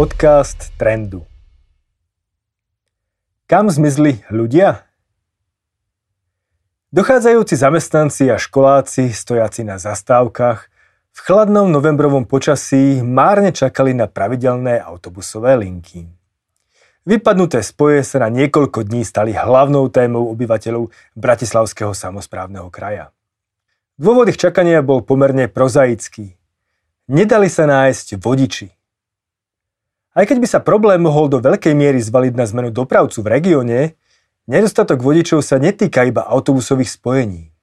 podcast Trendu. Kam zmizli ľudia? Dochádzajúci zamestnanci a školáci, stojaci na zastávkach, v chladnom novembrovom počasí márne čakali na pravidelné autobusové linky. Vypadnuté spoje sa na niekoľko dní stali hlavnou témou obyvateľov Bratislavského samozprávneho kraja. Dôvod ich čakania bol pomerne prozaický. Nedali sa nájsť vodiči. Aj keď by sa problém mohol do veľkej miery zvaliť na zmenu dopravcu v regióne, nedostatok vodičov sa netýka iba autobusových spojení.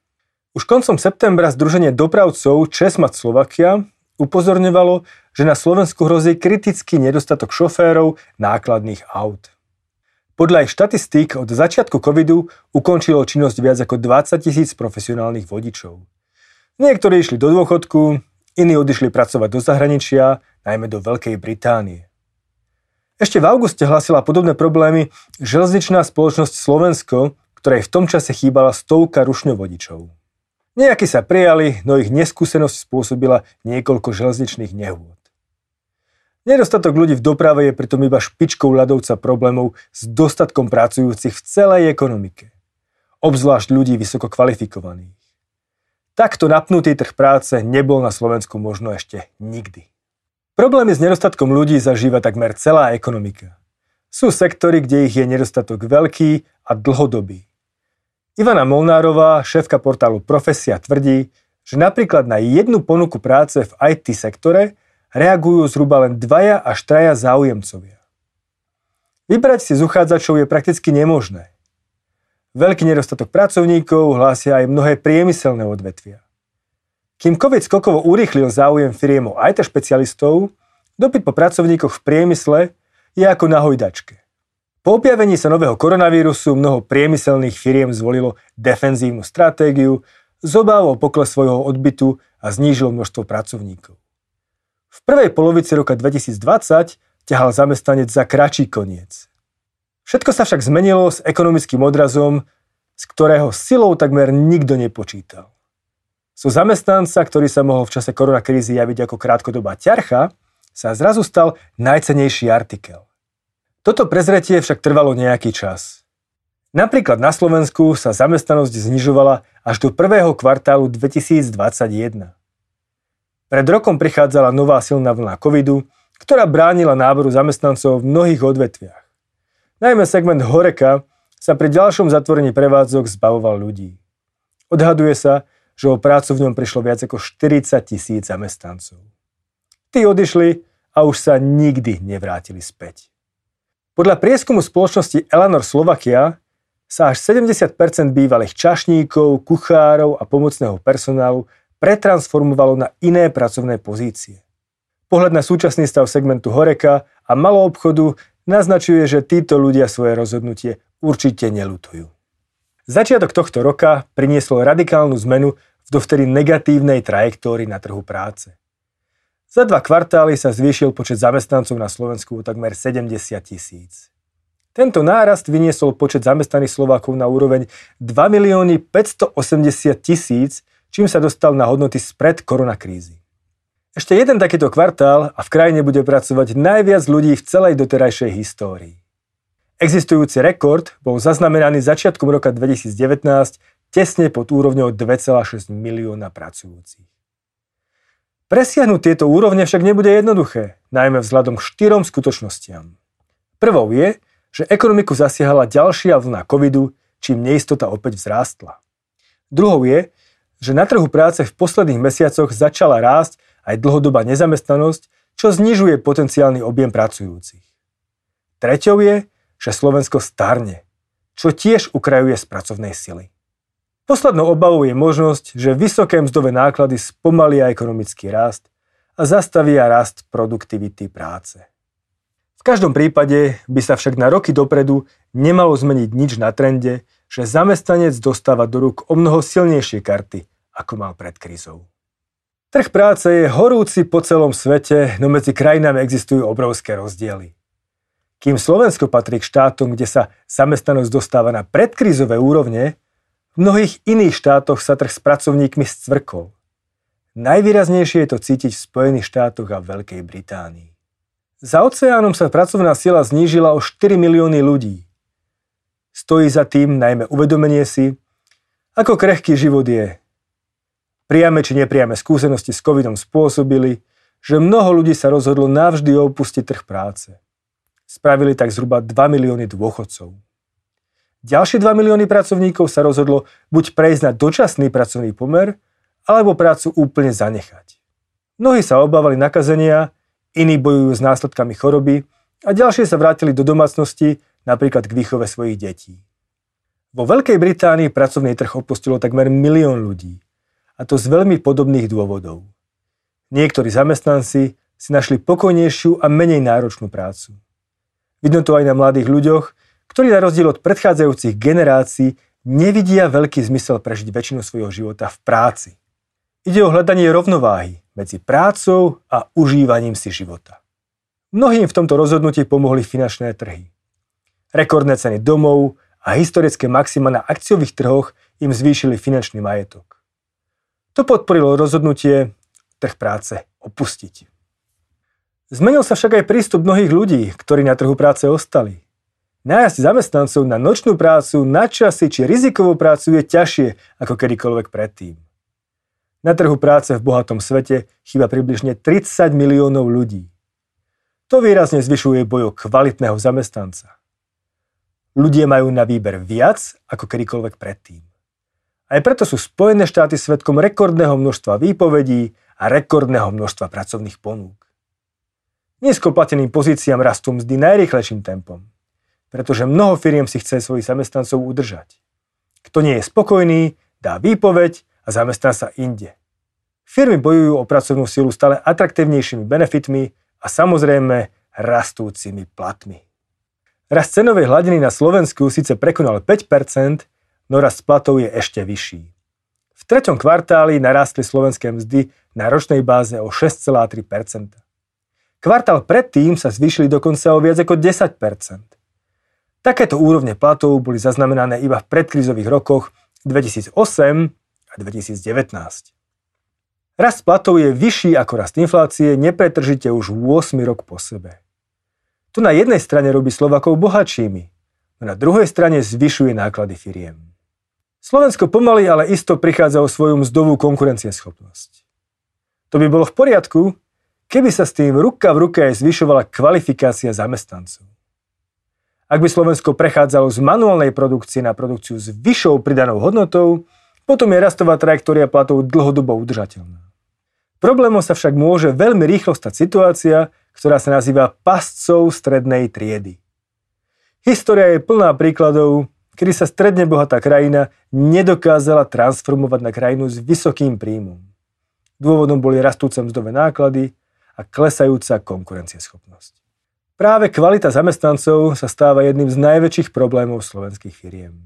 Už koncom septembra Združenie dopravcov Česmat Slovakia upozorňovalo, že na Slovensku hrozí kritický nedostatok šoférov nákladných aut. Podľa ich štatistík od začiatku covidu ukončilo činnosť viac ako 20 tisíc profesionálnych vodičov. Niektorí išli do dôchodku, iní odišli pracovať do zahraničia, najmä do Veľkej Británie. Ešte v auguste hlasila podobné problémy železničná spoločnosť Slovensko, ktorej v tom čase chýbala stovka rušňovodičov. Nejakí sa prijali, no ich neskúsenosť spôsobila niekoľko železničných nehôd. Nedostatok ľudí v doprave je pritom iba špičkou ľadovca problémov s dostatkom pracujúcich v celej ekonomike. Obzvlášť ľudí vysoko kvalifikovaných. Takto napnutý trh práce nebol na Slovensku možno ešte nikdy. Problémy s nedostatkom ľudí zažíva takmer celá ekonomika. Sú sektory, kde ich je nedostatok veľký a dlhodobý. Ivana Molnárová, šéfka portálu Profesia, tvrdí, že napríklad na jednu ponuku práce v IT sektore reagujú zhruba len dvaja až traja záujemcovia. Vybrať si z uchádzačov je prakticky nemožné. Veľký nedostatok pracovníkov hlásia aj mnohé priemyselné odvetvia. Kým COVID skokovo urýchlil záujem firiem o IT špecialistov, dopyt po pracovníkoch v priemysle je ako na hojdačke. Po objavení sa nového koronavírusu mnoho priemyselných firiem zvolilo defenzívnu stratégiu z obáv o pokles svojho odbytu a znížilo množstvo pracovníkov. V prvej polovici roka 2020 ťahal zamestnanec za kračí koniec. Všetko sa však zmenilo s ekonomickým odrazom, z ktorého silou takmer nikto nepočítal. So zamestnanca, ktorý sa mohol v čase koronakrízy javiť ako krátkodobá ťarcha, sa zrazu stal najcenejší artikel. Toto prezretie však trvalo nejaký čas. Napríklad na Slovensku sa zamestnanosť znižovala až do prvého kvartálu 2021. Pred rokom prichádzala nová silná vlna covidu, ktorá bránila náboru zamestnancov v mnohých odvetviach. Najmä segment Horeka sa pri ďalšom zatvorení prevádzok zbavoval ľudí. Odhaduje sa, že o prácu v ňom prišlo viac ako 40 tisíc zamestnancov. Tí odišli a už sa nikdy nevrátili späť. Podľa prieskumu spoločnosti Elanor Slovakia sa až 70% bývalých čašníkov, kuchárov a pomocného personálu pretransformovalo na iné pracovné pozície. Pohľad na súčasný stav segmentu Horeka a malou obchodu naznačuje, že títo ľudia svoje rozhodnutie určite nelutujú. Začiatok tohto roka prinieslo radikálnu zmenu v dovtedy negatívnej trajektórii na trhu práce. Za dva kvartály sa zvýšil počet zamestnancov na Slovensku o takmer 70 tisíc. Tento nárast vyniesol počet zamestnaných Slovákov na úroveň 2 milióny 580 tisíc, čím sa dostal na hodnoty spred koronakrízy. Ešte jeden takýto kvartál a v krajine bude pracovať najviac ľudí v celej doterajšej histórii. Existujúci rekord bol zaznamenaný začiatkom roka 2019 tesne pod úrovňou 2,6 milióna pracujúcich. Presiahnuť tieto úrovne však nebude jednoduché, najmä vzhľadom k štyrom skutočnostiam. Prvou je, že ekonomiku zasiahala ďalšia vlna covidu, čím neistota opäť vzrástla. Druhou je, že na trhu práce v posledných mesiacoch začala rásť aj dlhodobá nezamestnanosť, čo znižuje potenciálny objem pracujúcich. Treťou je, že Slovensko starne, čo tiež ukrajuje z pracovnej sily. Poslednou obavou je možnosť, že vysoké mzdové náklady spomalia ekonomický rast a zastavia rast produktivity práce. V každom prípade by sa však na roky dopredu nemalo zmeniť nič na trende, že zamestnanec dostáva do rúk o mnoho silnejšie karty, ako mal pred krízou. Trh práce je horúci po celom svete, no medzi krajinami existujú obrovské rozdiely. Kým Slovensko patrí k štátom, kde sa zamestnanosť dostáva na predkrízové úrovne, v mnohých iných štátoch sa trh s pracovníkmi scvrkol. Najvýraznejšie je to cítiť v Spojených štátoch a Veľkej Británii. Za oceánom sa pracovná sila znížila o 4 milióny ľudí. Stojí za tým najmä uvedomenie si, ako krehký život je. Priame či nepriame skúsenosti s covidom spôsobili, že mnoho ľudí sa rozhodlo navždy opustiť trh práce. Spravili tak zhruba 2 milióny dôchodcov. Ďalšie 2 milióny pracovníkov sa rozhodlo buď prejsť na dočasný pracovný pomer, alebo prácu úplne zanechať. Mnohí sa obávali nakazenia, iní bojujú s následkami choroby a ďalšie sa vrátili do domácnosti, napríklad k výchove svojich detí. Vo Veľkej Británii pracovný trh opustilo takmer milión ľudí. A to z veľmi podobných dôvodov. Niektorí zamestnanci si našli pokojnejšiu a menej náročnú prácu. Vidno to aj na mladých ľuďoch, ktorí na rozdiel od predchádzajúcich generácií nevidia veľký zmysel prežiť väčšinu svojho života v práci. Ide o hľadanie rovnováhy medzi prácou a užívaním si života. Mnohým v tomto rozhodnutí pomohli finančné trhy. Rekordné ceny domov, a historické maxima na akciových trhoch im zvýšili finančný majetok. To podporilo rozhodnutie trh práce opustiť. Zmenil sa však aj prístup mnohých ľudí, ktorí na trhu práce ostali. Nájsť zamestnancov na nočnú prácu, na časy či rizikovú prácu je ťažšie ako kedykoľvek predtým. Na trhu práce v bohatom svete chýba približne 30 miliónov ľudí. To výrazne zvyšuje bojo kvalitného zamestnanca. Ľudia majú na výber viac ako kedykoľvek predtým. Aj preto sú Spojené štáty svetkom rekordného množstva výpovedí a rekordného množstva pracovných ponúk. Nízkoplateným pozíciám rastú mzdy najrychlejším tempom, pretože mnoho firiem si chce svojich zamestnancov udržať. Kto nie je spokojný, dá výpoveď a zamestná sa inde. Firmy bojujú o pracovnú silu stále atraktívnejšími benefitmi a samozrejme rastúcimi platmi. Rast cenovej hladiny na Slovensku síce prekonal 5%, no rast platov je ešte vyšší. V treťom kvartáli narastli slovenské mzdy na ročnej báze o 6,3%. Kvartál predtým sa zvýšili dokonca o viac ako 10%. Takéto úrovne platov boli zaznamenané iba v predkrizových rokoch 2008 a 2019. Rast platov je vyšší ako rast inflácie nepretržite už 8 rok po sebe. To na jednej strane robí Slovakov bohatšími, no na druhej strane zvyšuje náklady firiem. Slovensko pomaly, ale isto prichádza o svoju mzdovú konkurencieschopnosť. To by bolo v poriadku, keby sa s tým ruka v ruke aj zvyšovala kvalifikácia zamestnancov. Ak by Slovensko prechádzalo z manuálnej produkcie na produkciu s vyššou pridanou hodnotou, potom je rastová trajektória platov dlhodobo udržateľná. Problémom sa však môže veľmi rýchlo stať situácia, ktorá sa nazýva pascov strednej triedy. História je plná príkladov, kedy sa stredne bohatá krajina nedokázala transformovať na krajinu s vysokým príjmom. Dôvodom boli rastúce mzdové náklady a klesajúca konkurencieschopnosť. Práve kvalita zamestnancov sa stáva jedným z najväčších problémov slovenských firiem.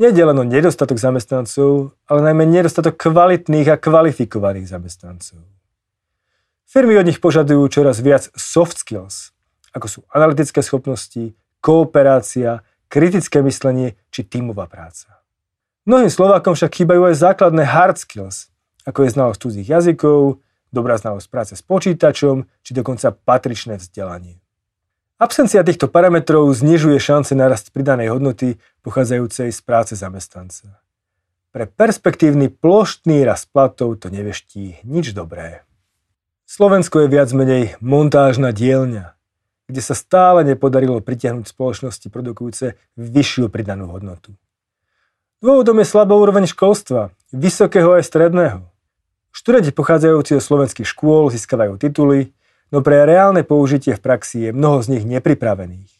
Nede len o nedostatok zamestnancov, ale najmä nedostatok kvalitných a kvalifikovaných zamestnancov. Firmy od nich požadujú čoraz viac soft skills, ako sú analytické schopnosti, kooperácia, kritické myslenie či tímová práca. Mnohým Slovákom však chýbajú aj základné hard skills, ako je znalosť cudzích jazykov, dobrá znalosť práce s počítačom či dokonca patričné vzdelanie. Absencia týchto parametrov znižuje šance na rast pridanej hodnoty pochádzajúcej z práce zamestnanca. Pre perspektívny ploštný rast platov to neveští nič dobré. Slovensko je viac menej montážna dielňa, kde sa stále nepodarilo pritiahnuť spoločnosti produkujúce vyššiu pridanú hodnotu. Dôvodom je slabá úroveň školstva, vysokého aj stredného. Študenti pochádzajúci zo slovenských škôl získavajú tituly, no pre reálne použitie v praxi je mnoho z nich nepripravených.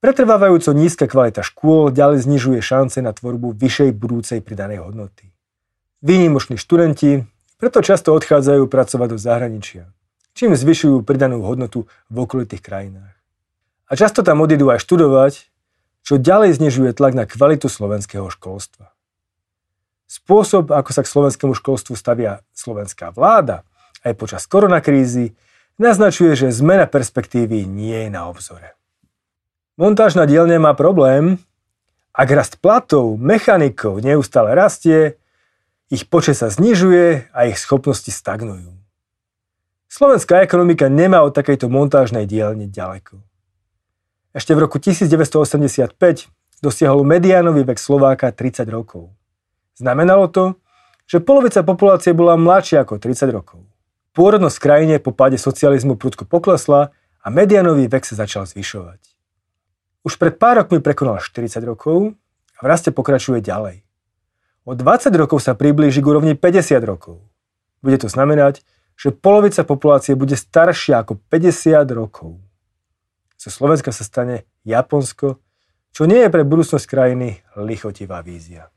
Pretrvávajúco nízka kvalita škôl ďalej znižuje šance na tvorbu vyššej budúcej pridanej hodnoty. Výnimoční študenti preto často odchádzajú pracovať do zahraničia čím zvyšujú pridanú hodnotu v okolitých krajinách. A často tam odídu aj študovať, čo ďalej znižuje tlak na kvalitu slovenského školstva. Spôsob, ako sa k slovenskému školstvu stavia slovenská vláda aj počas koronakrízy, naznačuje, že zmena perspektívy nie je na obzore. Montážna dielňa má problém, ak rast platov mechanikov neustále rastie, ich počet sa znižuje a ich schopnosti stagnujú. Slovenská ekonomika nemá od takejto montážnej dielne ďaleko. Ešte v roku 1985 dosiahol mediánový vek Slováka 30 rokov. Znamenalo to, že polovica populácie bola mladšia ako 30 rokov. Pôrodnosť v krajine po páde socializmu prudko poklesla a medianový vek sa začal zvyšovať. Už pred pár rokmi prekonal 40 rokov a v raste pokračuje ďalej. O 20 rokov sa priblíži k úrovni 50 rokov. Bude to znamenať, že polovica populácie bude staršia ako 50 rokov zo Slovenska sa stane Japonsko, čo nie je pre budúcnosť krajiny lichotivá vízia.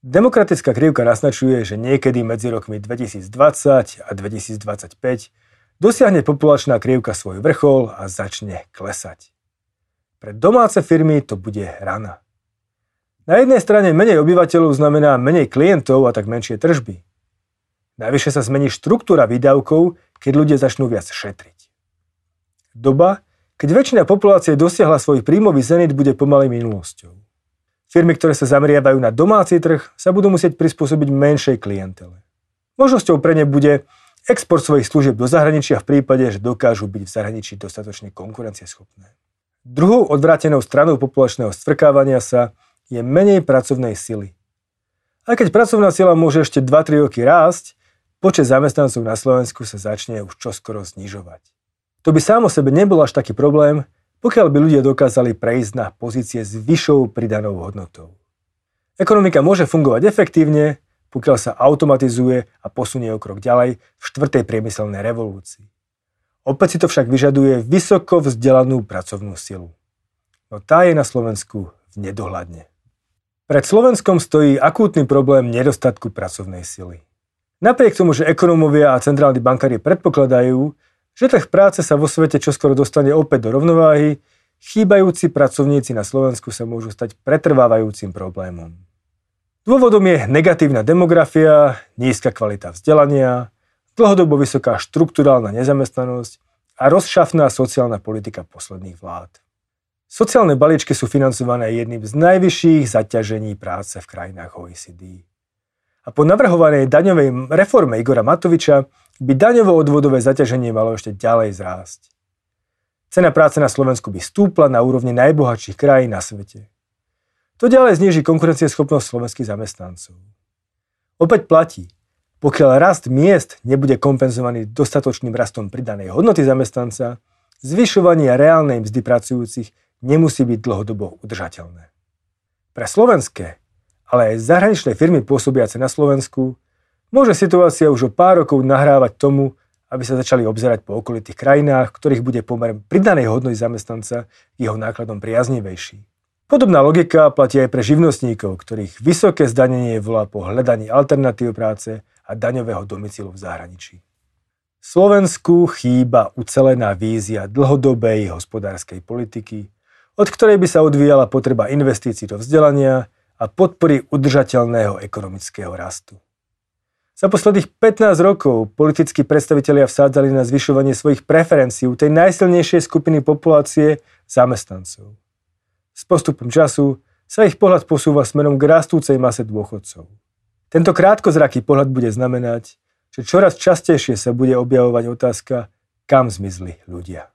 Demokratická krivka naznačuje, že niekedy medzi rokmi 2020 a 2025 dosiahne populačná krivka svoj vrchol a začne klesať. Pre domáce firmy to bude rana. Na jednej strane menej obyvateľov znamená menej klientov a tak menšie tržby. Najvyššie sa zmení štruktúra výdavkov, keď ľudia začnú viac šetriť. Doba, keď väčšina populácie dosiahla svoj príjmový zenit, bude pomaly minulosťou. Firmy, ktoré sa zameriavajú na domáci trh, sa budú musieť prispôsobiť menšej klientele. Možnosťou pre ne bude export svojich služieb do zahraničia v prípade, že dokážu byť v zahraničí dostatočne konkurencieschopné. Druhou odvrátenou stranou populačného stvrkávania sa je menej pracovnej sily. Aj keď pracovná sila môže ešte 2-3 roky rásť, počet zamestnancov na Slovensku sa začne už čoskoro znižovať. To by sám o sebe nebol až taký problém, pokiaľ by ľudia dokázali prejsť na pozície s vyššou pridanou hodnotou. Ekonomika môže fungovať efektívne, pokiaľ sa automatizuje a posunie o krok ďalej v štvrtej priemyselnej revolúcii. Opäť si to však vyžaduje vysoko vzdelanú pracovnú silu. No tá je na Slovensku v nedohľadne. Pred Slovenskom stojí akútny problém nedostatku pracovnej sily. Napriek tomu, že ekonómovia a centrálni bankári predpokladajú, že trh práce sa vo svete čoskoro dostane opäť do rovnováhy, chýbajúci pracovníci na Slovensku sa môžu stať pretrvávajúcim problémom. Dôvodom je negatívna demografia, nízka kvalita vzdelania, dlhodobo vysoká štruktúrálna nezamestnanosť a rozšafná sociálna politika posledných vlád. Sociálne balíčky sú financované jedným z najvyšších zaťažení práce v krajinách OECD. A po navrhovanej daňovej reforme Igora Matoviča by daňovo-odvodové zaťaženie malo ešte ďalej zrásť. Cena práce na Slovensku by stúpla na úrovni najbohatších krajín na svete. To ďalej zniží konkurencieschopnosť slovenských zamestnancov. Opäť platí, pokiaľ rast miest nebude kompenzovaný dostatočným rastom pridanej hodnoty zamestnanca, zvyšovanie reálnej mzdy pracujúcich nemusí byť dlhodobo udržateľné. Pre slovenské, ale aj zahraničné firmy pôsobiace na Slovensku Môže situácia už o pár rokov nahrávať tomu, aby sa začali obzerať po okolitých krajinách, ktorých bude pomer pridanej hodnoty zamestnanca jeho nákladom priaznivejší. Podobná logika platí aj pre živnostníkov, ktorých vysoké zdanenie volá po hľadaní alternatív práce a daňového domicilu v zahraničí. Slovensku chýba ucelená vízia dlhodobej hospodárskej politiky, od ktorej by sa odvíjala potreba investícií do vzdelania a podpory udržateľného ekonomického rastu. Za posledných 15 rokov politickí predstavitelia vsádzali na zvyšovanie svojich preferencií u tej najsilnejšej skupiny populácie zamestnancov. S postupom času sa ich pohľad posúva smerom k rastúcej mase dôchodcov. Tento krátkozraký pohľad bude znamenať, že čoraz častejšie sa bude objavovať otázka, kam zmizli ľudia.